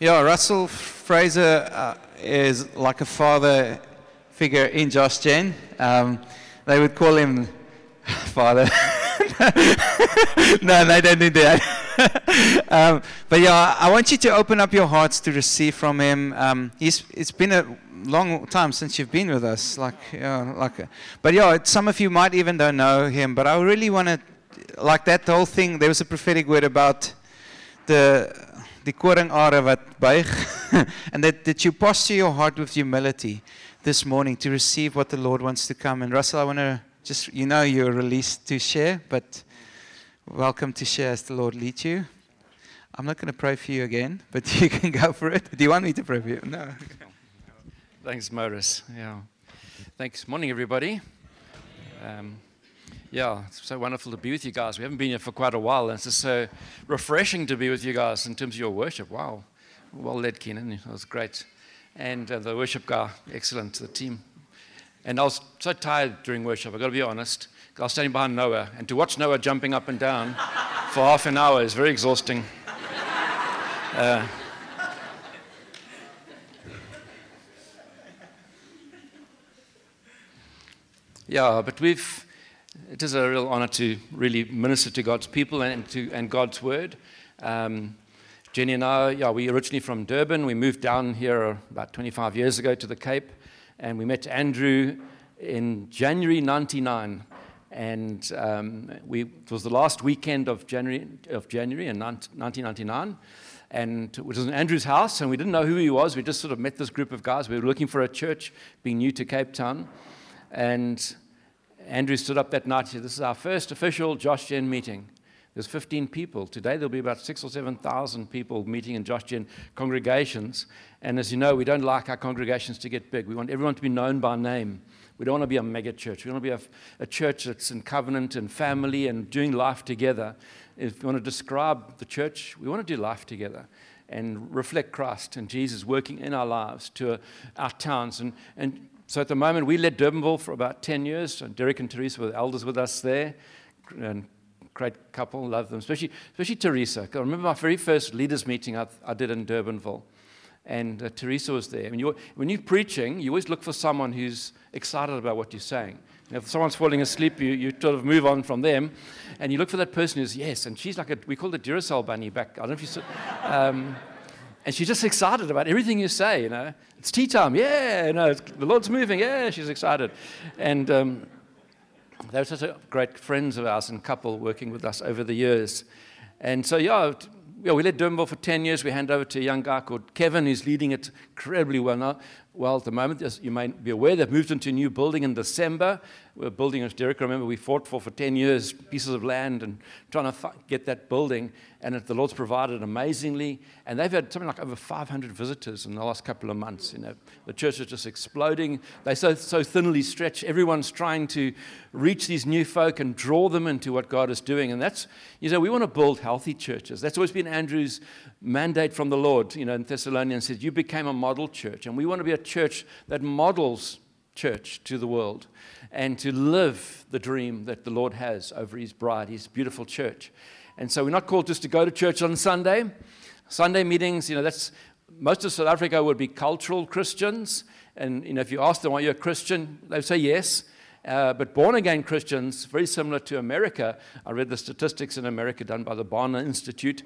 Yeah, Russell Fraser uh, is like a father figure in Josh Gen. Um, they would call him father. no, they don't do that. um, but yeah, I want you to open up your hearts to receive from him. Um, it's been a long time since you've been with us. Like, like, but yeah, some of you might even don't know him. But I really want to, like that whole thing. There was a prophetic word about the die koringare wat buig and that, that you posture your heart with humility this morning to receive what the Lord wants to come. And Russell, I want to just, you know, you're released to share, but welcome to share as the Lord leads you. I'm not going to pray for you again, but you can go for it. Do you want me to pray for you? No. Thanks, Morris. Yeah. Thanks. Morning, everybody. Um, yeah, it's so wonderful to be with you guys. We haven't been here for quite a while, and it's just so refreshing to be with you guys in terms of your worship. Wow. Well led, Kenan. It was great. And uh, the worship guy, excellent, the team. And I was so tired during worship, I've got to be honest. I was standing behind Noah, and to watch Noah jumping up and down for half an hour is very exhausting. Uh, yeah, but we've it is a real honor to really minister to God's people and, to, and God's word. Um, Jenny and I, yeah, we originally from Durban. We moved down here about 25 years ago to the Cape, and we met Andrew in January 99. And um, we, it was the last weekend of January, of January in 1999. And it was in Andrew's house, and we didn't know who he was. We just sort of met this group of guys. We were looking for a church, being new to Cape Town. And Andrew stood up that night and said, This is our first official Josh Gen meeting. There's 15 people. Today there'll be about six or 7,000 people meeting in Josh Gen congregations. And as you know, we don't like our congregations to get big. We want everyone to be known by name. We don't want to be a mega church. We want to be a, a church that's in covenant and family and doing life together. If you want to describe the church, we want to do life together and reflect Christ and Jesus working in our lives to our towns. And, and so at the moment, we led Durbanville for about 10 years. And Derek and Teresa were elders with us there. And great couple, love them, especially, especially Teresa. I remember my very first leaders' meeting I, I did in Durbanville. And uh, Teresa was there. When you're, when you're preaching, you always look for someone who's excited about what you're saying. If someone's falling asleep, you, you sort of move on from them. And you look for that person who's, yes. And she's like a, we call the Duracell bunny back. I don't know if you saw. Um, and she's just excited about everything you say, you know. It's tea time, yeah, no, the Lord's moving, yeah, she's excited. And um, they were such great friends of ours and couple working with us over the years. And so, yeah, yeah, we led Durbanville for 10 years. We hand over to a young guy called Kevin, who's leading it incredibly well now. Well, at the moment, as you may be aware, they've moved into a new building in December. We're building, as Derek remember, we fought for for 10 years pieces of land and trying to get that building. And the Lord's provided amazingly. And they've had something like over 500 visitors in the last couple of months. You know, the church is just exploding. They're so, so thinly stretched. Everyone's trying to reach these new folk and draw them into what God is doing. And that's, you know, we want to build healthy churches. That's always been Andrew's mandate from the Lord. You know, in Thessalonians says, You became a model church. And we want to be a church that models church to the world and to live the dream that the Lord has over his bride, his beautiful church. And so we're not called just to go to church on Sunday. Sunday meetings, you know, that's most of South Africa would be cultural Christians. And, you know, if you ask them, are you a Christian? They say yes. Uh, but born again Christians, very similar to America. I read the statistics in America done by the Barna Institute.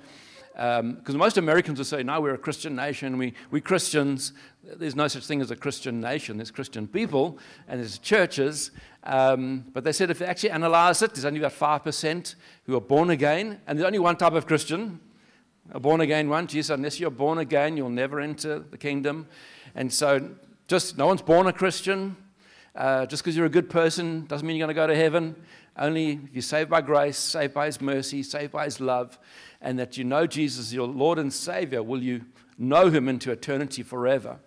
Because um, most Americans will say, no, we're a Christian nation, we, we Christians. There's no such thing as a Christian nation. There's Christian people and there's churches. Um, but they said if they actually analyze it, there's only about 5% who are born again. And there's only one type of Christian, a born again one. Jesus, unless you're born again, you'll never enter the kingdom. And so just no one's born a Christian. Uh, just because you're a good person doesn't mean you're going to go to heaven. Only if you're saved by grace, saved by his mercy, saved by his love and that you know Jesus, your Lord and Savior, will you know him into eternity forever?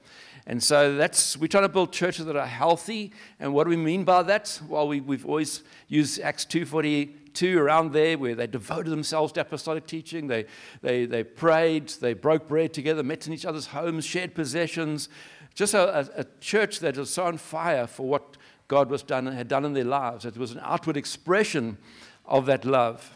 And so that's, we're trying to build churches that are healthy. And what do we mean by that? Well, we, we've always used Acts 2.42 around there where they devoted themselves to apostolic teaching. They, they, they prayed, they broke bread together, met in each other's homes, shared possessions. Just a, a, a church that was so on fire for what God was done, had done in their lives. It was an outward expression of that love.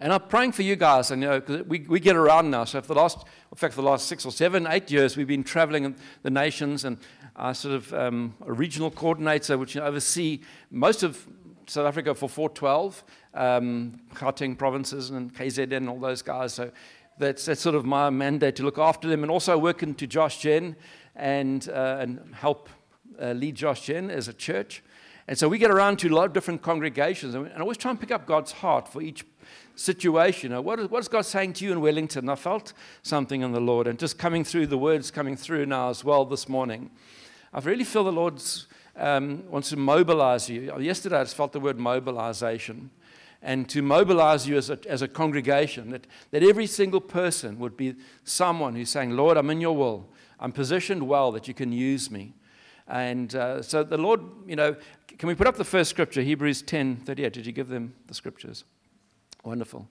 And I'm praying for you guys. And, you know, cause we, we get around now. So, for the last, in fact, the last six or seven, eight years, we've been traveling the nations and I sort of um, a regional coordinator, which you know, oversee most of South Africa for 412, um, Gauteng provinces and KZN and all those guys. So that's, that's sort of my mandate to look after them and also working to Josh Gen and, uh, and help uh, lead Josh Gen as a church. And so we get around to a lot of different congregations and, and I always try and pick up God's heart for each situation. What, is, what is God saying to you in Wellington? I felt something in the Lord and just coming through, the words coming through now as well this morning. I really feel the Lord um, wants to mobilize you. Yesterday I just felt the word mobilization. And to mobilize you as a, as a congregation, that, that every single person would be someone who's saying, Lord, I'm in your will. I'm positioned well that you can use me. And uh, so the Lord, you know, can we put up the first scripture, Hebrews 10 38? Did you give them the scriptures? Wonderful.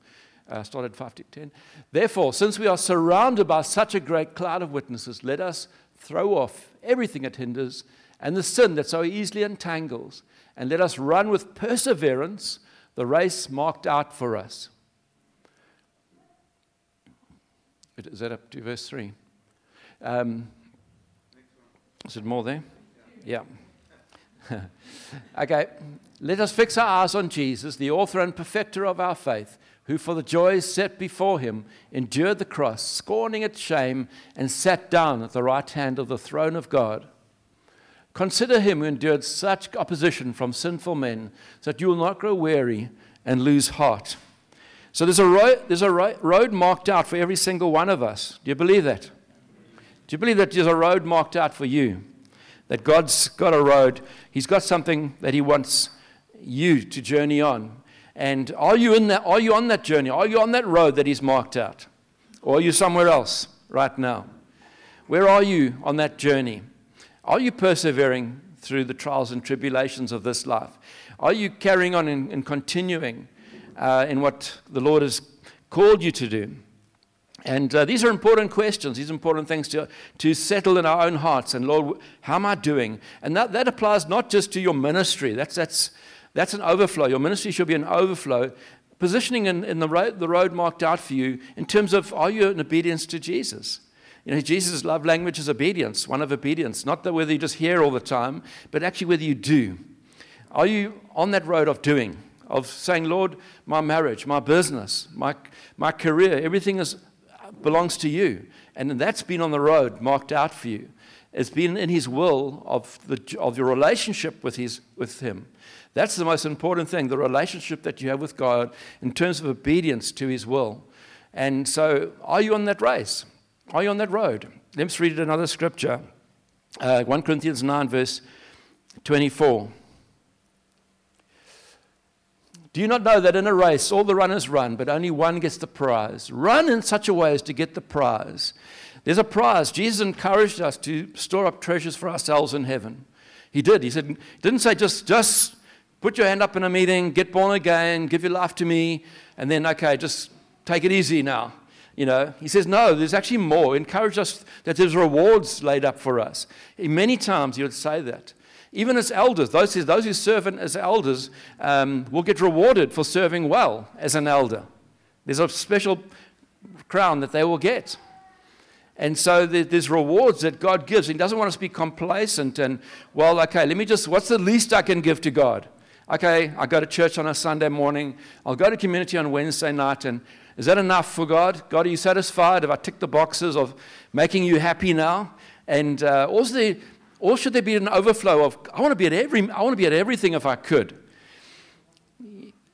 Uh, started 5 to 10. Therefore, since we are surrounded by such a great cloud of witnesses, let us throw off everything that hinders and the sin that so easily entangles, and let us run with perseverance the race marked out for us. Is that up to verse 3? Um, is it more there? Yeah. okay. Let us fix our eyes on Jesus, the author and perfecter of our faith, who for the joy set before him endured the cross, scorning its shame, and sat down at the right hand of the throne of God. Consider him who endured such opposition from sinful men, so that you will not grow weary and lose heart. So there's a, road, there's a road marked out for every single one of us. Do you believe that? Do you believe that there's a road marked out for you? That God's got a road, He's got something that He wants you to journey on. And are you, in that, are you on that journey? Are you on that road that He's marked out? Or are you somewhere else right now? Where are you on that journey? Are you persevering through the trials and tribulations of this life? Are you carrying on and, continuing uh, in what the Lord has called you to do? And uh, these are important questions. These important things to, to settle in our own hearts. And Lord, how am I doing? And that, that applies not just to your ministry. That's, that's, that's an overflow. Your ministry should be an overflow. Positioning in, in the, road, the road marked out for you in terms of are you in obedience to Jesus? You know, Jesus' love language is obedience, one of obedience. Not that whether you just hear all the time, but actually whether you do. Are you on that road of doing? Of saying, Lord, my marriage, my business, my, my career, everything is belongs to you. And that's been on the road marked out for you. It's been in His will of, the, of your relationship with, his, with Him. That's the most important thing the relationship that you have with God in terms of obedience to His will. And so, are you on that race? Are you on that road? Let's read another scripture uh, 1 Corinthians 9, verse 24. Do you not know that in a race all the runners run, but only one gets the prize? Run in such a way as to get the prize. There's a prize. Jesus encouraged us to store up treasures for ourselves in heaven. He did. He said, didn't say just, just put your hand up in a meeting, get born again, give your life to me, and then, okay, just take it easy now. You know, he says, no, there's actually more. Encourage us that there's rewards laid up for us. Many times he would say that. Even as elders, those, those who serve as elders um, will get rewarded for serving well as an elder. There's a special crown that they will get. And so there's rewards that God gives. He doesn't want us to be complacent and, well, okay, let me just, what's the least I can give to God? Okay, I go to church on a Sunday morning. I'll go to community on Wednesday night. And is that enough for God? God, are you satisfied? Have I ticked the boxes of making you happy now? And uh, also, or should there be an overflow of, I want to be at, every, I want to be at everything if I could?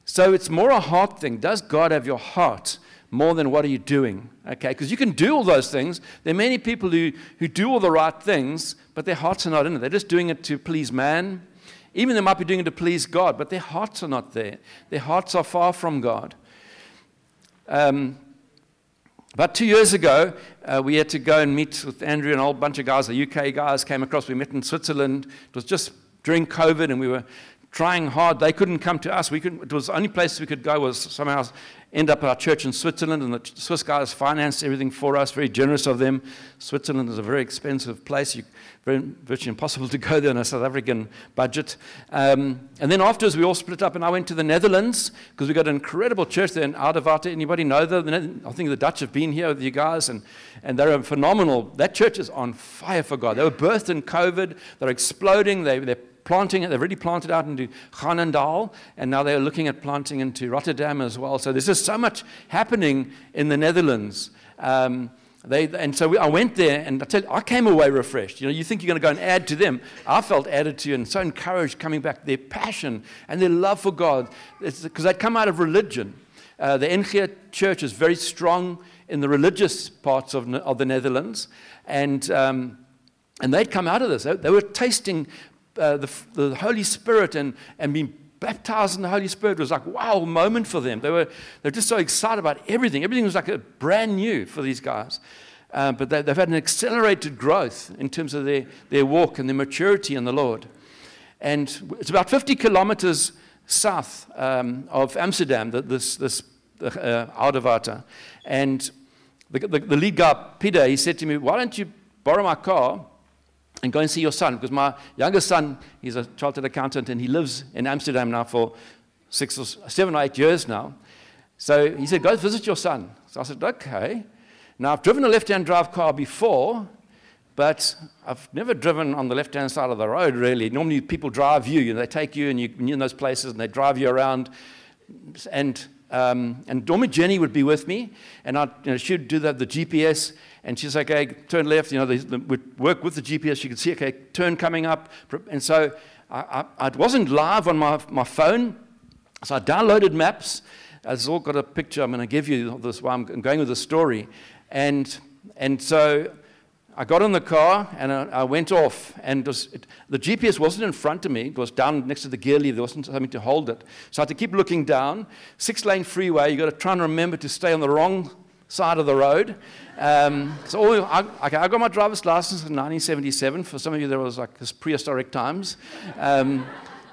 So it's more a heart thing. Does God have your heart more than what are you doing? Okay, because you can do all those things. There are many people who, who do all the right things, but their hearts are not in it. They're just doing it to please man. Even they might be doing it to please God, but their hearts are not there. Their hearts are far from God. Um, about two years ago, uh, we had to go and meet with Andrew and a whole bunch of guys, the UK guys came across. We met in Switzerland. It was just during COVID, and we were trying hard. They couldn't come to us. We could, it was the only place we could go was somehow end up at our church in Switzerland, and the Swiss guys financed everything for us, very generous of them. Switzerland is a very expensive place, you, very, virtually impossible to go there on a South African budget. Um, and then afterwards, we all split up, and I went to the Netherlands because we got an incredible church there in Oudewater. Anybody know that? I think the Dutch have been here with you guys, and, and they're phenomenal. That church is on fire for God. They were birthed in COVID, they're exploding, they, they're planting it. They've already planted out into Ghanendal, and now they're looking at planting into Rotterdam as well. So there's just so much happening in the Netherlands. Um, they, and so we, I went there, and I, tell I came away refreshed. You know, you think you're going to go and add to them. I felt added to and so encouraged coming back. Their passion and their love for God, because they'd come out of religion. Uh, the NG Church is very strong in the religious parts of, of the Netherlands, and um, and they'd come out of this. They, they were tasting uh, the, the Holy Spirit and, and being baptized in the Holy Spirit was like wow moment for them. They were, they were just so excited about everything. Everything was like a brand new for these guys. Uh, but they, have had an accelerated growth in terms of their, their walk and their maturity in the Lord. And it's about 50 kilometers south um, of Amsterdam, this, this uh, Oudewater. And the, the, the lead guy, Peter, he said to me, Why don't you borrow my car and go and see your son. Because my youngest son, he's a chartered accountant and he lives in Amsterdam now for six or seven or eight years now. So he said, Go visit your son. So I said, Okay. Now I've driven a left hand drive car before, but I've never driven on the left hand side of the road really. Normally people drive you, you know, they take you and you, in those places and they drive you around. And um, and normally Jenny would be with me, and I'd, you know, she'd do the, the GPS, and she's like, okay, turn left. You know, they, would work with the GPS. You could see, okay, turn coming up. And so I, I, I wasn't live on my, my phone, so I downloaded maps. It's all got a picture I'm going to give you this while I'm going with the story. And, and so I got in the car and I, I went off, and was, it, the GPS wasn't in front of me. It was down next to the gear lever. There wasn't something to hold it. So I had to keep looking down. Six lane freeway, you've got to try and remember to stay on the wrong side of the road. Um, so all, I, okay, I got my driver's license in 1977. For some of you, there was like prehistoric times. Um,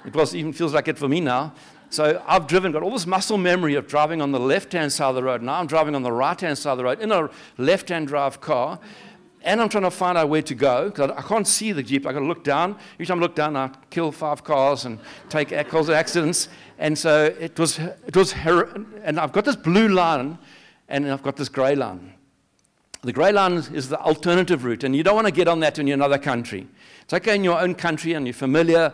it was even feels like it for me now. So I've driven, got all this muscle memory of driving on the left-hand side of the road. Now I'm driving on the right-hand side of the road in a left-hand drive car and I'm trying to find out where to go because I can't see the GPS. I've got to look down. Each time I look down, I kill five cars and take cause accidents. And so it was, it was, and I've got this blue line and I've got this grey line. The grey line is the alternative route, and you don't want to get on that when you're in another country. It's okay in your own country and you're familiar,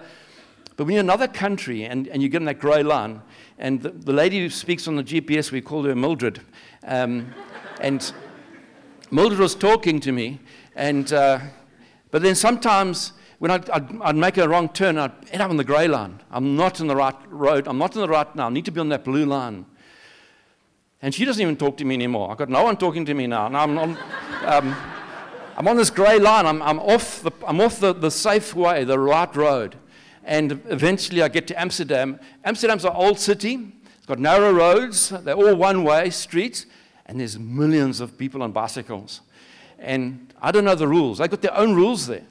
but when you're in another country and, and you get on that grey line, and the, the, lady who speaks on the GPS, we call her Mildred, um, and Mildred was talking to me, and, uh, but then sometimes when I'd, I'd, I'd, make a wrong turn, I'd end up on the grey line. I'm not in the right road. I'm not in the right now. I need to be on that blue line. And she doesn't even talk to me anymore. I've got no one talking to me now. Now I'm on, um, I'm on this grey line. I'm, I'm off, the, I'm off the, the safe way, the right road. And eventually I get to Amsterdam. Amsterdam's an old city. It's got narrow roads. They're all one-way streets and there's millions of people on bicycles. And I don't know the rules. They got their own rules there.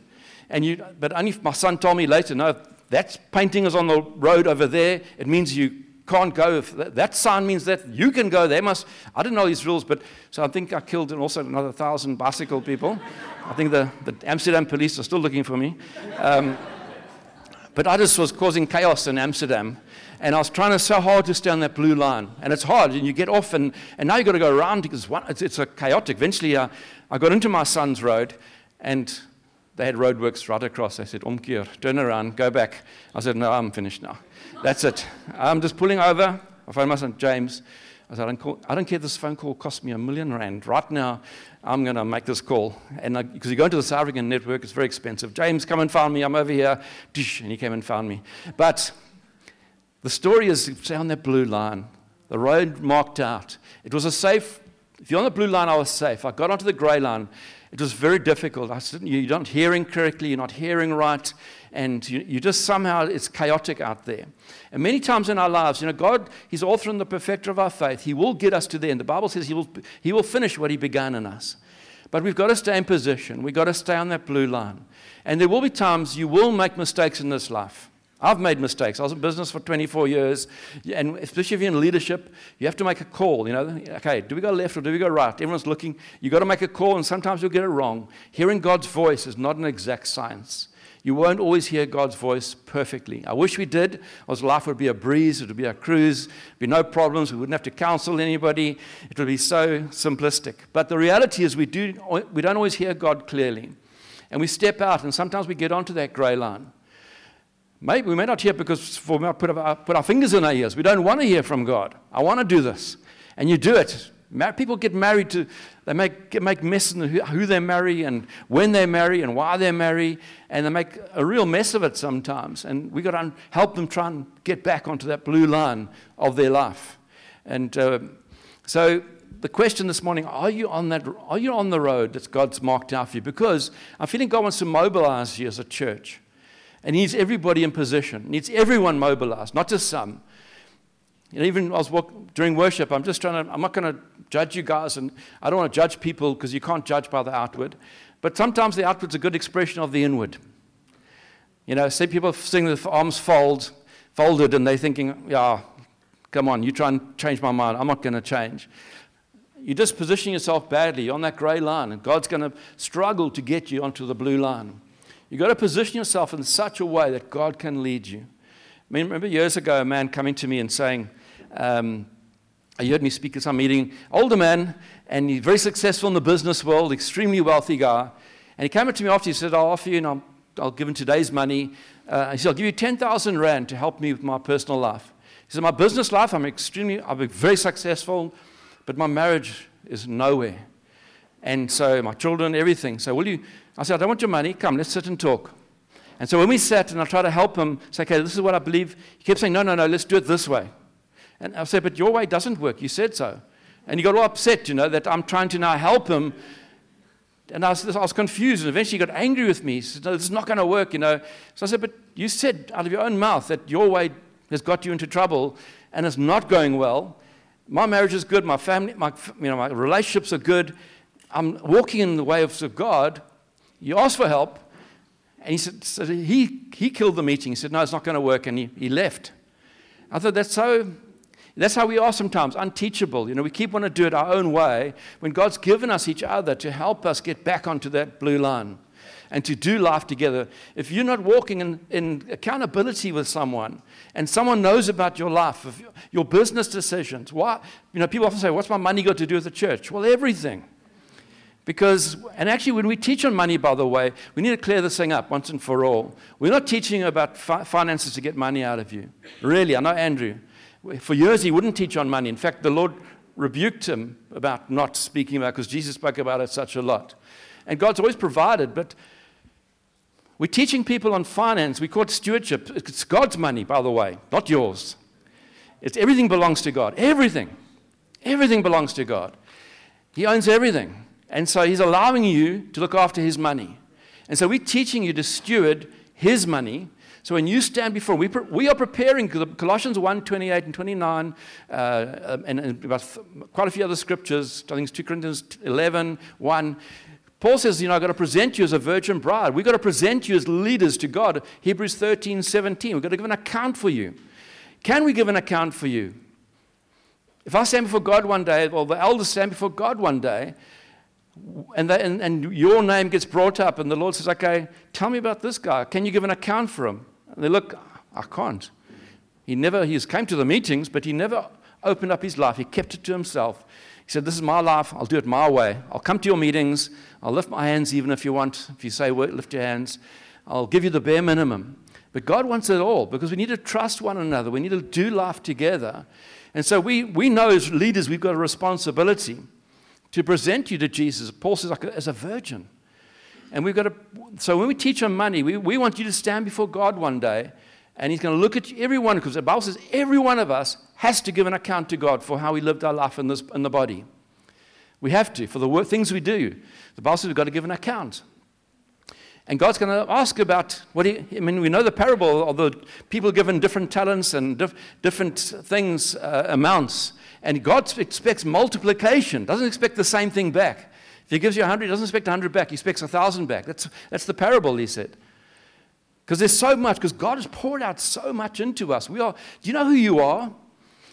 And you, but only my son told me later, no, that painting is on the road over there. It means you can't go. If that, that sign means that you can go. They must. I don't know these rules, but so I think I killed also another thousand bicycle people. I think the, the Amsterdam police are still looking for me. Um, but I just was causing chaos in Amsterdam. And I was trying so hard to stay on that blue line. And it's hard, and you get off, and, and now you've got to go around because one, it's, it's a chaotic. Eventually, uh, I got into my son's road, and they had roadworks right across. I said, Omkeer, turn around, go back. I said, No, I'm finished now. That's it. I'm just pulling over. I phoned my son, James. I said, I don't, call, I don't care if this phone call costs me a million rand. Right now, I'm going to make this call. And because you go into the South African network, it's very expensive. James, come and find me. I'm over here. And he came and found me. But the story is on that blue line, the road marked out. It was a safe, if you're on the blue line, I was safe. I got onto the grey line. It was very difficult. I said, you're not hearing correctly, you're not hearing right, and you, you just somehow, it's chaotic out there. And many times in our lives, you know, God, He's author and the perfecter of our faith. He will get us to the end. The Bible says He will, he will finish what He began in us. But we've got to stay in position. We've got to stay on that blue line. And there will be times you will make mistakes in this life. I've made mistakes. I was in business for 24 years, and especially if you're in leadership, you have to make a call. You know, okay, do we go left or do we go right? Everyone's looking. You've got to make a call, and sometimes you'll get it wrong. Hearing God's voice is not an exact science. You won't always hear God's voice perfectly. I wish we did. Our life would be a breeze. It would be a cruise. There'd be no problems. We wouldn't have to counsel anybody. It would be so simplistic. But the reality is, we, do, we don't always hear God clearly. And we step out, and sometimes we get onto that grey line. Maybe we may not hear because we might put our, put our fingers in our ears. We don't want to hear from God. I want to do this. And you do it. People get married to, they make, make mess in who they marry and when they marry and why they marry, and they make a real mess of it sometimes. And we've got to help them try and get back onto that blue line of their life. And uh, so the question this morning are you, on that, are you on the road that God's marked out for you? Because I'm feeling God wants to mobilize you as a church. And He needs everybody in position, needs everyone mobilized, not just some. And even I was walk, during worship, I'm just trying to, I'm not going to judge you guys, and I don't want to judge people because you can't judge by the outward. But sometimes the outward's a good expression of the inward. You know, see people sitting with arms fold, folded, and they're thinking, yeah, come on, you try and change my mind. I'm not going to change. You're just positioning yourself badly on that grey line, and God's going to struggle to get you onto the blue line. You've got to position yourself in such a way that God can lead you. I mean, remember years ago, a man coming to me and saying, um, you heard me speak at some meeting, older man, and he's very successful in the business world, extremely wealthy guy. And he came up to me after, he said, I'll offer you, and I'll, I'll give him today's money. Uh, he said, I'll give you 10,000 Rand to help me with my personal life. He said, my business life, I'm extremely, I've been very successful, but my marriage is nowhere. And so my children, everything. So will you, I said, I don't want your money. Come, let's sit and talk. And so when we sat and I tried to help him, say, okay, this is what I believe, he kept saying, no, no, no, let's do it this way. And I said, But your way doesn't work. You said so. And he got all upset, you know, that I'm trying to now help him. And I was, I was confused. And eventually he got angry with me. He said, No, this is not going to work, you know. So I said, But you said out of your own mouth that your way has got you into trouble and it's not going well. My marriage is good. My family, my, you know, my relationships are good. I'm walking in the way of God. You ask for help. And he said, so he, he killed the meeting. He said, No, it's not going to work. And he, he left. I thought that's so that's how we are sometimes, unteachable. You know, we keep wanting to do it our own way when God's given us each other to help us get back onto that blue line and to do life together. If you're not walking in, in accountability with someone and someone knows about your life, your business decisions, why, you know, people often say, What's my money got to do with the church? Well, everything. Because, and actually, when we teach on money, by the way, we need to clear this thing up once and for all. We're not teaching about fi- finances to get money out of you. Really, I know Andrew. For years, he wouldn't teach on money. In fact, the Lord rebuked him about not speaking about it because Jesus spoke about it such a lot. And God's always provided, but we're teaching people on finance. We call it stewardship. It's God's money, by the way, not yours. It's everything belongs to God. Everything. Everything belongs to God. He owns everything. And so he's allowing you to look after his money. And so we're teaching you to steward his money so when you stand before, we, we are preparing Colossians 1 28 and 29, uh, um, and, and about quite a few other scriptures. I think it's 2 Corinthians 11 1. Paul says, you know, I've got to present you as a virgin bride. We've got to present you as leaders to God. Hebrews 13 17. We've got to give an account for you. Can we give an account for you? If I stand before God one day, or the elders stand before God one day, and, they, and, and, your name gets brought up, and the Lord says, Okay, tell me about this guy. Can you give an account for him? And they look, I can't. He never, he came to the meetings, but he never opened up his life. He kept it to himself. He said, This is my life. I'll do it my way. I'll come to your meetings. I'll lift my hands even if you want. If you say, lift your hands, I'll give you the bare minimum. But God wants it all because we need to trust one another. We need to do life together. And so we, we know as leaders, we've got a responsibility to present you to Jesus. Paul says, like, as a virgin. And we've got to, so when we teach on money, we, we want you to stand before God one day and He's going to look at you, every one, because the Bible says every one of us has to give an account to God for how we lived our life in, this, in the body. We have to, for the things we do. The Bible says we've got to give an account. And God's going to ask about what he, I mean, we know the parable of the people given different talents and dif- different things, uh, amounts. And God expects multiplication, doesn't expect the same thing back. If he gives you 100, he doesn't expect 100 back. He expects 1,000 back. That's, that's the parable, he said. Because there's so much, because God has poured out so much into us. We are, do you know who you are?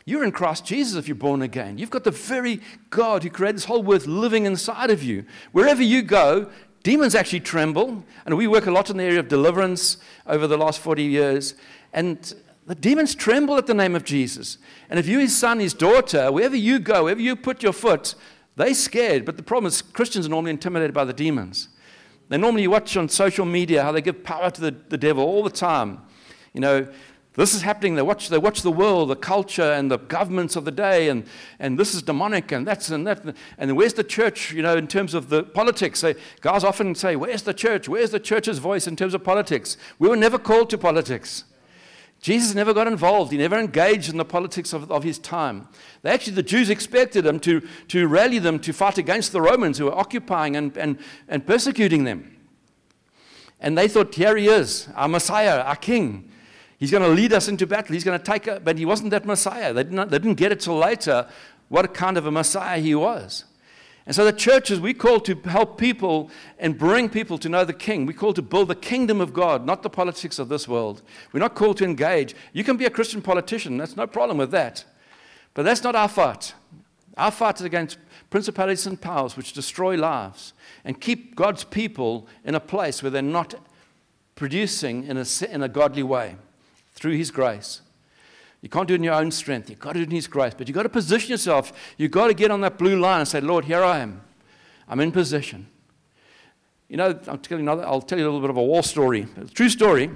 You're in Christ Jesus if you're born again. You've got the very God who created this whole world living inside of you. Wherever you go, demons actually tremble. And we work a lot in the area of deliverance over the last 40 years. And the demons tremble at the name of Jesus. And if you're his son, his daughter, wherever you go, wherever you put your foot, they're scared. But the problem is, Christians are normally intimidated by the demons. They normally watch on social media how they give power to the, the devil all the time. You know, this is happening. They watch, they watch the world, the culture, and the governments of the day, and, and this is demonic, and that's and that. And where's the church, you know, in terms of the politics? Guys often say, Where's the church? Where's the church's voice in terms of politics? We were never called to politics. Jesus never got involved. He never engaged in the politics of, of his time. They actually, the Jews expected him to, to rally them to fight against the Romans who were occupying and, and, and persecuting them. And they thought, here he is, our Messiah, our King. He's going to lead us into battle. He's going to take it. But he wasn't that Messiah. They didn't, they didn't get it till later what kind of a Messiah he was. And so the churches, we call to help people and bring people to know the King. We call to build the kingdom of God, not the politics of this world. We're not called to engage. You can be a Christian politician, that's no problem with that. But that's not our fight. Our fight is against principalities and powers which destroy lives and keep God's people in a place where they're not producing in a, in a godly way through His grace. You can't do it in your own strength. You've got to do it in His grace. But you've got to position yourself. You've got to get on that blue line and say, Lord, here I am. I'm in position. You know, I'll tell you, another, I'll tell you a little bit of a war story. A true story.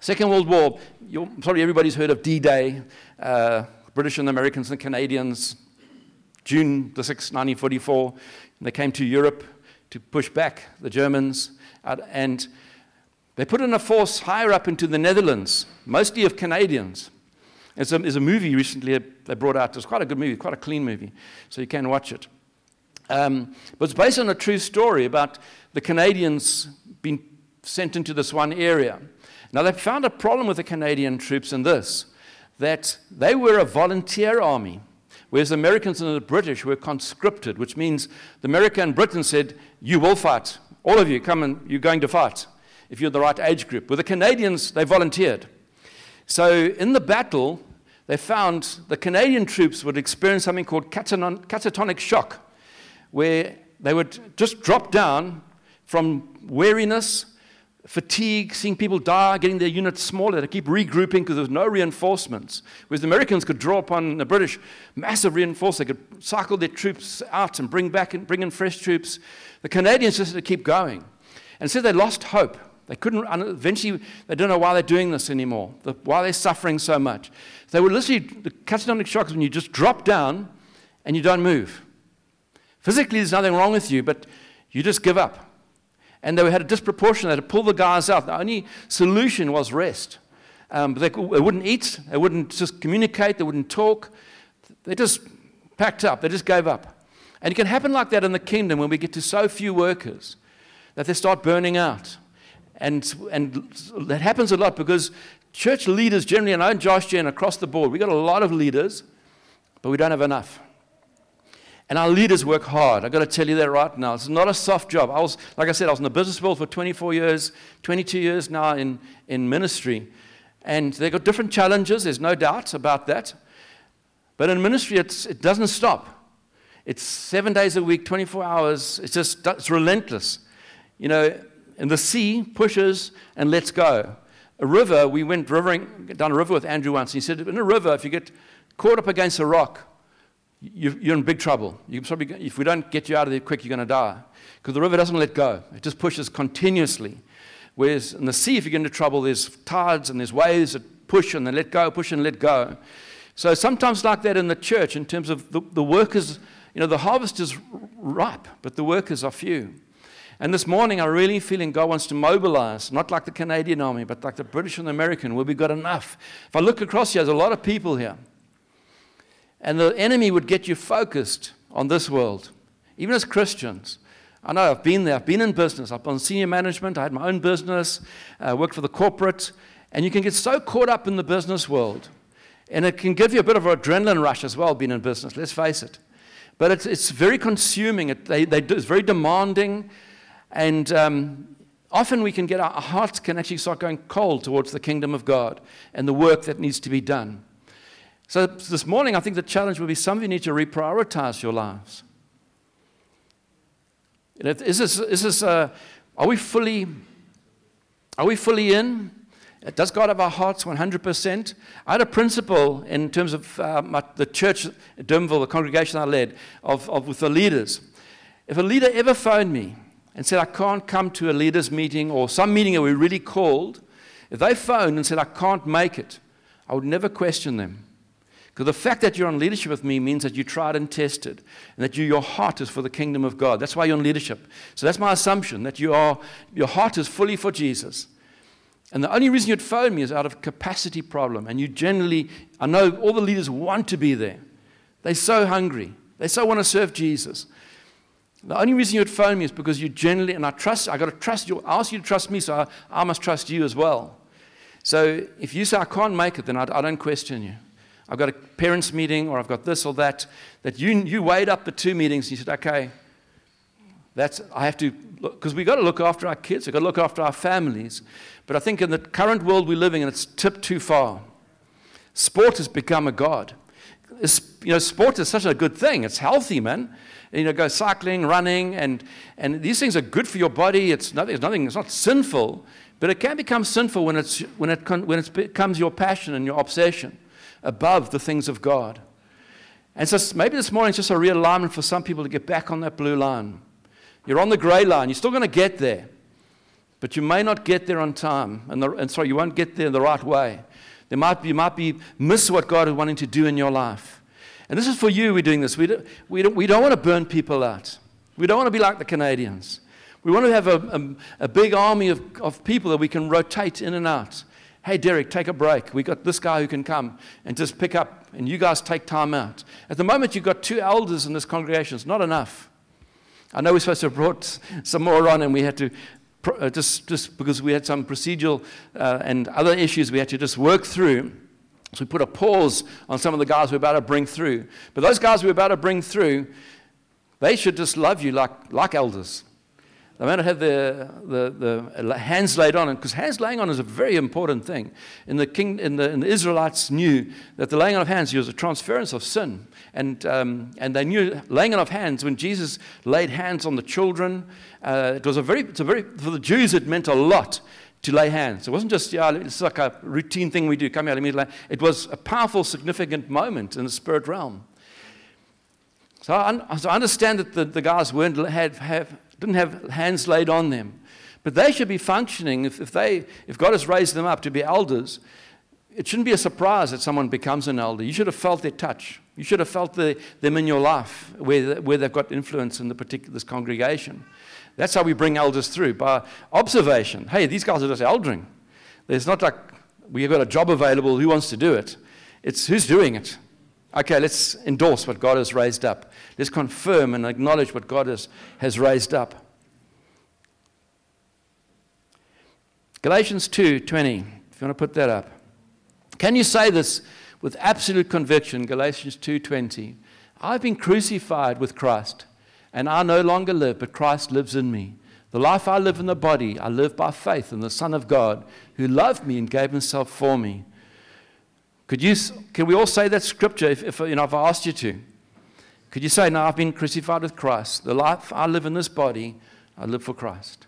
Second World War, probably everybody's heard of D Day, uh, British and Americans and Canadians, June the 6th, 1944. They came to Europe to push back the Germans. And they put in a force higher up into the Netherlands, mostly of Canadians. There's a, a movie recently they brought out. It's quite a good movie, quite a clean movie, so you can watch it. Um, but it's based on a true story about the Canadians being sent into this one area. Now, they found a problem with the Canadian troops in this that they were a volunteer army, whereas the Americans and the British were conscripted, which means the America and Britain said, You will fight. All of you, come and you're going to fight if you're the right age group. With the Canadians, they volunteered. So in the battle, they found the Canadian troops would experience something called catatonic shock, where they would just drop down from weariness, fatigue, seeing people die, getting their units smaller. They keep regrouping because there was no reinforcements. Whereas the Americans could draw upon the British massive reinforcements. They could cycle their troops out and bring back and bring in fresh troops. The Canadians just had to keep going. And so they lost hope. They couldn't, eventually, they don't know why they're doing this anymore, why they're suffering so much. They were literally, the catatonic shock is when you just drop down and you don't move. Physically, there's nothing wrong with you, but you just give up. And they had a disproportion. They had to pull the guys out. The only solution was rest. Um, they, they wouldn't eat, they wouldn't just communicate, they wouldn't talk. They just packed up, they just gave up. And it can happen like that in the kingdom when we get to so few workers that they start burning out. And, and that happens a lot because church leaders generally, and I know Josh Gen across the board, we've got a lot of leaders, but we don't have enough. And our leaders work hard. I've got to tell you that right now. It's not a soft job. I was, like I said, I was in the business world for 24 years, 22 years now in, in ministry. And they've got different challenges, there's no doubt about that. But in ministry, it doesn't stop. It's seven days a week, 24 hours. It's just it's relentless. You know, and the sea pushes and lets go. A river, we went rivering, down a river with Andrew once. And he said, In a river, if you get caught up against a rock, you, are in big trouble. You probably, if we don't get you out of there quick, you're going to die. Because the river doesn't let go, it just pushes continuously. Whereas in the sea, if you get into trouble, there's tides and there's waves that push and then let go, push and let go. So sometimes, like that in the church, in terms of the, the workers, you know, the harvest is ripe, but the workers are few. And this morning, I'm really feeling God wants to mobilize, not like the Canadian army, but like the British and the American, where we've got enough. If I look across here, there's a lot of people here. And the enemy would get you focused on this world, even as Christians. I know I've been there, I've been in business, I've been senior management, I had my own business, uh, worked for the corporate, and you can get so caught up in the business world. And it can give you a bit of an adrenaline rush as well, being in business, let's face it. But it's, it's very consuming, it, they, they do, it's very demanding. And um, often we can get our hearts can actually start going cold towards the kingdom of God and the work that needs to be done. So this morning, I think the challenge will be some of you need to reprioritize your lives. Is this, is this uh, are we fully, are we fully in? Does God have our hearts 100%? I had a principle in terms of uh, my, the church at Durbanville, the congregation I led, of, of, with the leaders. If a leader ever phoned me and said, I can't come to a leaders' meeting or some meeting that we really called, if they phoned and said, I can't make it, I would never question them. Because the fact that you're on leadership with me means that you tried and tested, and that you, your heart is for the kingdom of God. That's why you're on leadership. So that's my assumption that you are, your heart is fully for Jesus. And the only reason you'd phone me is out of capacity problem. And you generally, I know all the leaders want to be there. They're so hungry. They so want to serve Jesus. The only reason you'd phone me is because you generally, and I trust, I got to trust you, I ask you to trust me, so I, I, must trust you as well. So if you say I can't make it, then I, I don't question you. I've got a parents' meeting or I've got this or that, that you, you weighed up the two meetings and you said, okay, that's, I have to, because we've got to look after our kids, we've got to look after our families. But I think in the current world we're living in, it's tipped too far. Sport has become a god. It's, you know, sport is such a good thing. It's healthy, man. You know, go cycling, running, and, and these things are good for your body. It's nothing, it's nothing, it's not sinful, but it can become sinful when, it's, when, it, when it becomes your passion and your obsession above the things of God. And so maybe this morning is just a realignment for some people to get back on that blue line. You're on the gray line. You're still going to get there, but you may not get there on time. And, the, and sorry, you won't get there the right way. There might be, you might be miss what God is wanting to do in your life. And this is for you. We're doing this. We don't, we don't, we don't want to burn people out. We don't want to be like the Canadians. We want to have a, a, a big army of, of people that we can rotate in and out. Hey, Derek, take a break. We got this guy who can come and just pick up, and you guys take time out. At the moment, you've got two elders in this congregation. It's not enough. I know we're supposed to have brought some more on, and we had to uh, just, just because we had some procedural uh, and other issues we had to just work through. So we put a pause on some of the guys we're about to bring through. But those guys we're about to bring through, they should just love you like, like elders. They might have the, the, the hands laid on, because hands laying on is a very important thing. In the, king, in, the, in the Israelites knew that the laying on of hands was a transference of sin. And, um, and they knew laying on of hands, when Jesus laid hands on the children, uh, it was a very, it's a very, for the Jews, it meant a lot to lay hands. It wasn't just, yeah, it's like a routine thing we do, come here, let me lay. It was a powerful, significant moment in the spirit realm. So I, so I understand that the, the guys weren't, had, have, didn't have hands laid on them. But they should be functioning, if, if, they, if God has raised them up to be elders, it shouldn't be a surprise that someone becomes an elder. You should have felt their touch. You should have felt the, them in your life where, where they've got influence in the particular this congregation. That's how we bring elders through by observation. Hey, these guys are just eldering. There's not like we've got a job available, who wants to do it? It's who's doing it. Okay, let's endorse what God has raised up. Let's confirm and acknowledge what God has, has raised up. Galatians 2:20, if you want to put that up. Can you say this with absolute conviction? Galatians 2:20. I've been crucified with Christ, and I no longer live, but Christ lives in me. The life I live in the body, I live by faith in the Son of God, who loved me and gave himself for me. Could you, can we all say that scripture if, if, you know, if I asked you to? Could you say, No, I've been crucified with Christ. The life I live in this body, I live for Christ.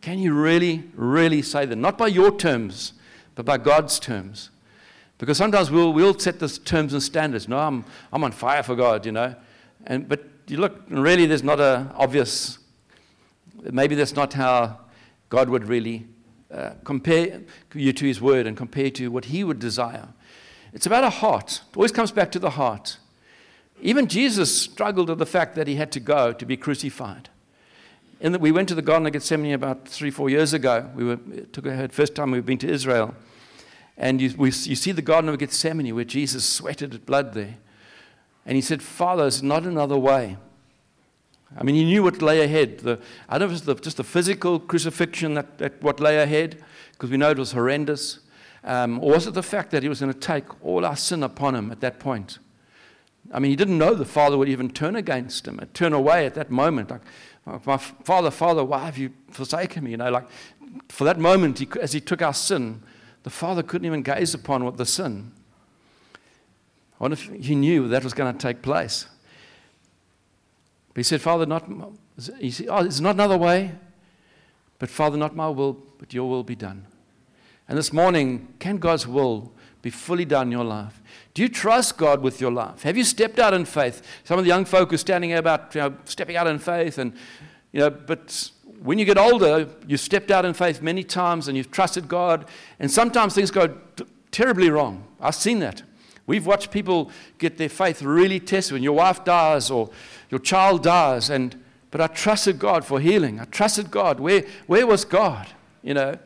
Can you really, really say that? Not by your terms, but by God's terms. Because sometimes we'll, we'll set the terms and standards. No, I'm, I'm on fire for God, you know. And, but you look, and really, there's not an obvious, maybe that's not how God would really uh, compare you to His Word and compare to what He would desire. It's about a heart. It always comes back to the heart. Even Jesus struggled with the fact that he had to go to be crucified. And we went to the Garden of Gethsemane about three, four years ago. We were, took a first time we've been to Israel. And you, we, you see the Garden of Gethsemane where Jesus sweated blood there. And he said, Father, there's not another way. I mean, he knew what lay ahead. The, I don't know if it was the, just the physical crucifixion that, that what lay ahead, because we know it was horrendous. Um, or was it the fact that he was going to take all our sin upon him at that point? I mean, he didn't know the father would even turn against him turn away at that moment. Like, my father, father, why have you forsaken me? You know, like for that moment, he, as he took our sin, the father couldn't even gaze upon what the sin. I wonder if he knew that was going to take place. But he said, Father, not, he said, oh, there's not another way. But Father, not my will, but your will be done. And this morning, can God's will be fully done in your life? Do you trust God with your life? Have you stepped out in faith? Some of the young folk are standing here about you know, stepping out in faith, and you know, but when you get older, you've stepped out in faith many times and you've trusted God, and sometimes things go terribly wrong. I've seen that. We've watched people get their faith really tested when your wife dies or your child dies, and but I trusted God for healing. I trusted God. Where, where was God? You know,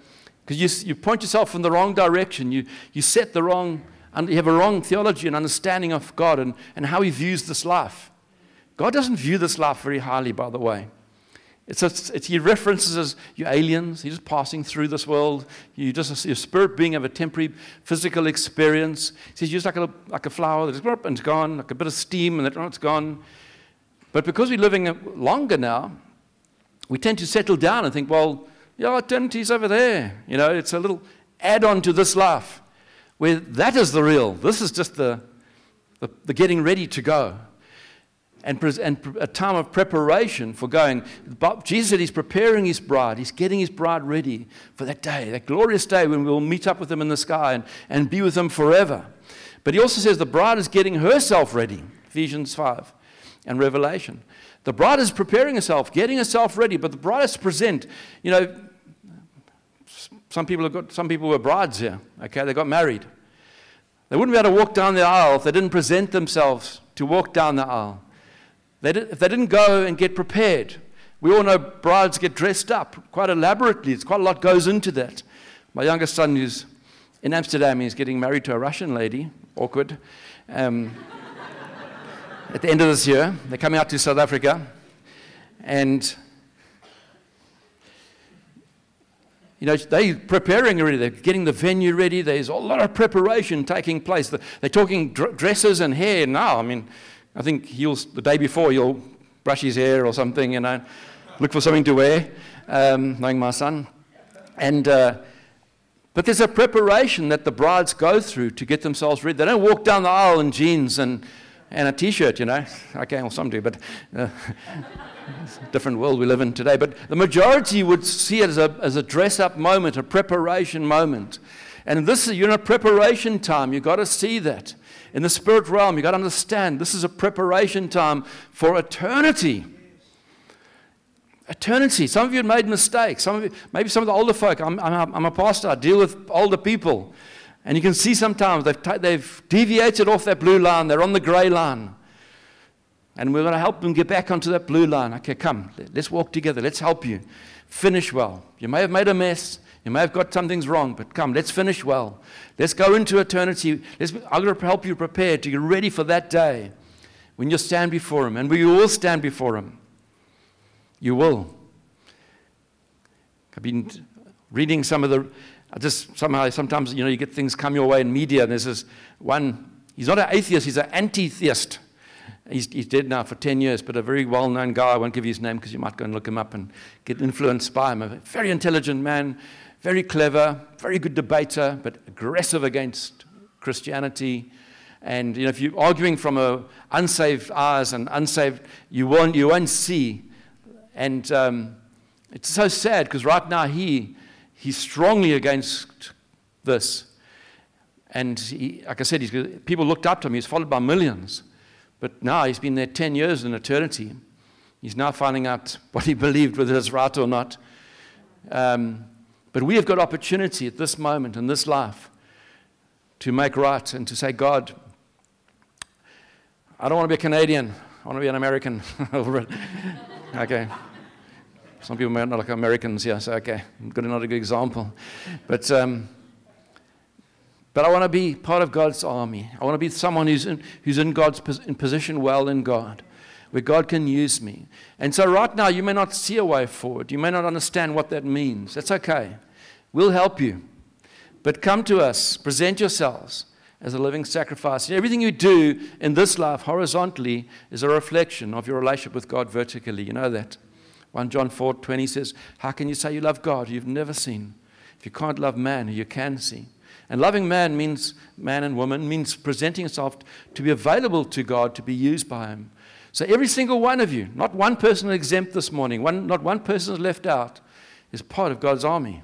because you, you point yourself in the wrong direction. You, you set the wrong, you have a wrong theology and understanding of God and, and how He views this life. God doesn't view this life very highly, by the way. It's, a, it's he references as you aliens. You're just passing through this world. You just your spirit being of a temporary physical experience. He says you're just like a, like a flower that's and it's gone, like a bit of steam and oh, it's gone. But because we're living longer now, we tend to settle down and think, well, yeah, eternity's over there. You know, it's a little add on to this life where that is the real. This is just the, the, the getting ready to go and, and a time of preparation for going. Jesus said he's preparing his bride. He's getting his bride ready for that day, that glorious day when we'll meet up with him in the sky and, and be with him forever. But he also says the bride is getting herself ready, Ephesians 5 and Revelation. The bride is preparing herself, getting herself ready, but the bride is to present. You know, some people have got some people were brides here, okay, they got married. They wouldn't be able to walk down the aisle if they didn't present themselves to walk down the aisle. They did, if they didn't go and get prepared, we all know brides get dressed up quite elaborately. It's quite a lot goes into that. My youngest son, who's in Amsterdam, he's getting married to a Russian lady. Awkward. Um, at the end of this year, they're coming out to South Africa, and You know, they're preparing already. They're getting the venue ready. There's a lot of preparation taking place. They're talking dresses and hair now. I mean, I think he'll, the day before, he'll brush his hair or something, you know, look for something to wear, um, knowing my son. And, uh, but there's a preparation that the brides go through to get themselves ready. They don't walk down the aisle in jeans and, and a t shirt, you know. Okay, well, some do, but uh, different world we live in today. But the majority would see it as a, as a dress up moment, a preparation moment. And this is, you're in a preparation time. You've got to see that in the spirit realm, you've got to understand this is a preparation time for eternity. Eternity. Some of you have made mistakes. Some of you, maybe some of the older folk. I'm, I'm, I'm a pastor. I deal with older people. And you can see sometimes they've, t- they've deviated off that blue line. They're on the grey line. And we're going to help them get back onto that blue line. Okay, come. Let's walk together. Let's help you. Finish well. You may have made a mess. You may have got some things wrong, but come, let's finish well. Let's go into eternity. Let's, I'm going to help you prepare to get ready for that day when you stand before Him. And we will stand before Him. You will. I've been reading some of the, I just somehow, sometimes, you know, you get things come your way in media, and there's this one, he's not an atheist, he's an anti theist. He's, he's dead now for 10 years, but a very well known guy. I won't give you his name because you might go and look him up and get influenced by him. A very intelligent man, very clever, very good debater, but aggressive against Christianity. And you know, if you're arguing from a unsaved eyes and unsaved, you won't, you won't see. And um, it's so sad because right now he, he's strongly against this. And he, like I said, people looked up to him. He's followed by millions. But now he's been there 10 years in eternity. He's now finding out what he believed, whether it's right or not. Um, but we have got opportunity at this moment in this life to make right and to say, God, I don't want to be a Canadian. I want to be an American. okay. Some people might not like Americans, yeah, so okay, good another good example. But, um, but I want to be part of God's army. I want to be someone who's in, who's in God's in position well in God, where God can use me. And so right now, you may not see a way forward. You may not understand what that means. That's okay. We'll help you. But come to us, present yourselves, as a living sacrifice. Everything you do in this life horizontally is a reflection of your relationship with God vertically. You know that. 1 John 4 20 says, How can you say you love God you've never seen? If you can't love man who you can see. And loving man means, man and woman, means presenting yourself to be available to God, to be used by Him. So every single one of you, not one person exempt this morning, one, not one person is left out, is part of God's army.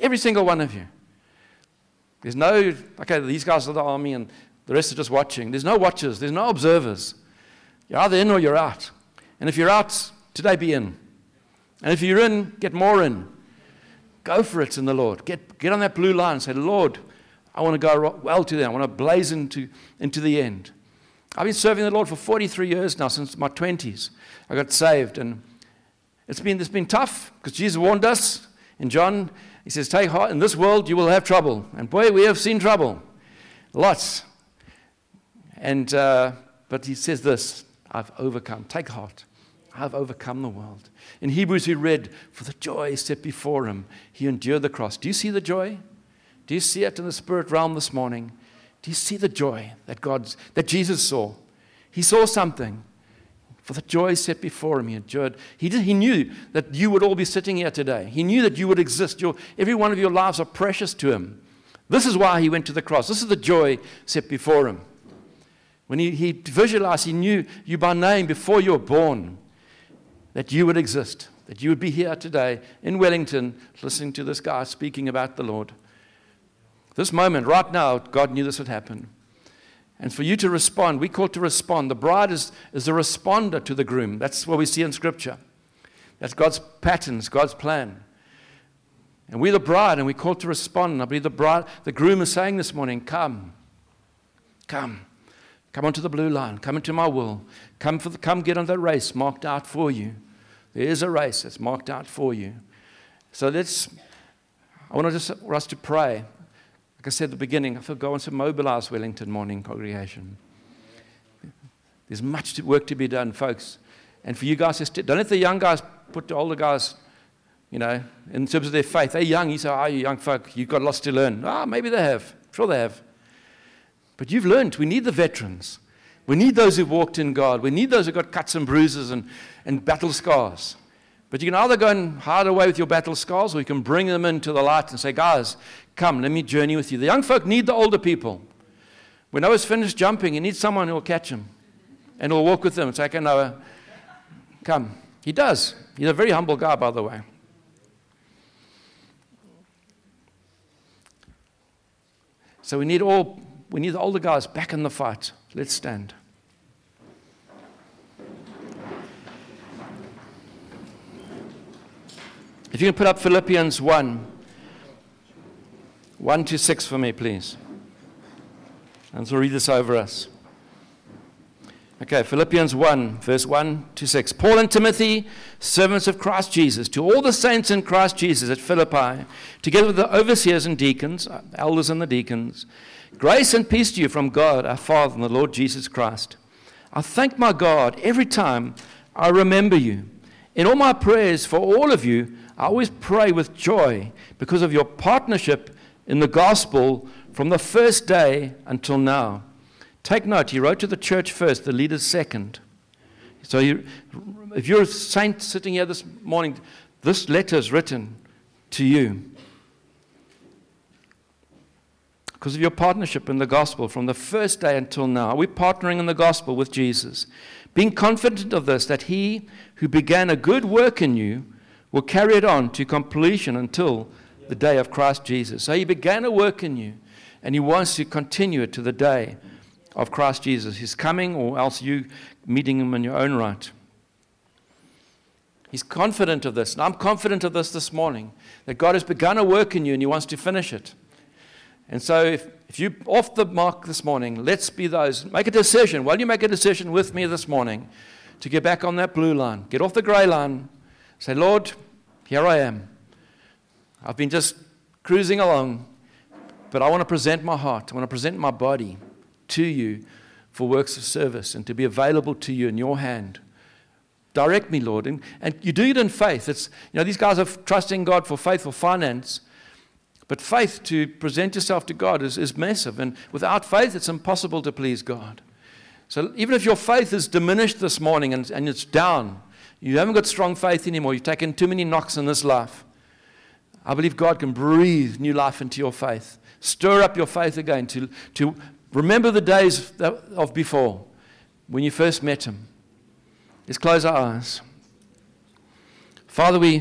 Every single one of you. There's no, okay, these guys are the army and the rest are just watching. There's no watchers, there's no observers. You're either in or you're out. And if you're out, today be in. And if you're in, get more in. Go for it in the Lord. Get, get on that blue line and say, Lord, I want to go well to them. I want to blaze into, into the end. I've been serving the Lord for 43 years now, since my 20s. I got saved, and it's been, it's been tough because Jesus warned us in John he says, Take heart, in this world you will have trouble. And boy, we have seen trouble. Lots. And, uh, but he says this I've overcome. Take heart. I've overcome the world. In Hebrews, we read, For the joy set before him, he endured the cross. Do you see the joy? Do you see it in the spirit realm this morning? Do you see the joy that, God's, that Jesus saw? He saw something. For the joy set before him, he endured. He, did, he knew that you would all be sitting here today. He knew that you would exist. Your, every one of your lives are precious to him. This is why he went to the cross. This is the joy set before him. When he, he visualized, he knew you by name before you were born, that you would exist, that you would be here today in Wellington listening to this guy speaking about the Lord. This moment, right now, God knew this would happen. And for you to respond, we call to respond. The bride is, is a responder to the groom. That's what we see in Scripture. That's God's patterns, God's plan. And we're the bride, and we call to respond. And I believe the bride, the groom is saying this morning, Come, come, come onto the blue line, come into my will, come, for the, come get on the race marked out for you. There is a race that's marked out for you. So let's, I want to just for us to pray. I said at the beginning, I feel God wants to mobilize Wellington morning congregation. There's much work to be done, folks. And for you guys, just don't let the young guys put the older guys, you know, in terms of their faith. They're young. You say, oh, you young folk, you've got lots to learn. Ah, oh, maybe they have. Sure they have. But you've learned. We need the veterans. We need those who've walked in God. We need those who've got cuts and bruises and, and battle scars. But you can either go and hide away with your battle scars, or you can bring them into the light and say, guys, come, let me journey with you. The young folk need the older people. When Noah's finished jumping, he needs someone who will catch him and will walk with him and say, okay, Noah, come. He does. He's a very humble guy, by the way. So we need all we need the older guys back in the fight. Let's stand. If you can put up Philippians 1 1 to 6 for me, please. And so read this over us. Okay, Philippians 1, verse 1 to 6. Paul and Timothy, servants of Christ Jesus, to all the saints in Christ Jesus at Philippi, together with the overseers and deacons, uh, elders and the deacons, grace and peace to you from God our Father and the Lord Jesus Christ. I thank my God every time I remember you. In all my prayers for all of you, I always pray with joy because of your partnership in the gospel from the first day until now. Take note, he wrote to the church first, the leaders second. So you, if you're a saint sitting here this morning, this letter is written to you. Because of your partnership in the gospel from the first day until now. We're partnering in the gospel with Jesus. Being confident of this, that he who began a good work in you will carry it on to completion until the day of Christ Jesus. So he began a work in you, and he wants to continue it to the day of Christ Jesus. He's coming, or else you meeting him in your own right. He's confident of this, and I'm confident of this this morning that God has begun a work in you and He wants to finish it. And so, if, if you're off the mark this morning, let's be those. Make a decision. While you make a decision with me this morning to get back on that blue line, get off the grey line, say, Lord, here I am. I've been just cruising along, but I want to present my heart, I want to present my body to you for works of service and to be available to you in your hand. Direct me, Lord. And, and you do it in faith. It's, you know, these guys are trusting God for faith for finance, But faith to present yourself to God is, is massive. And without faith, it's impossible to please God. So even if your faith is diminished this morning and, and it's down, you haven't got strong faith anymore, you've taken too many knocks in this life, I believe God can breathe new life into your faith. Stir up your faith again to, to remember the days of before when you first met Him. Let's close our eyes. Father, we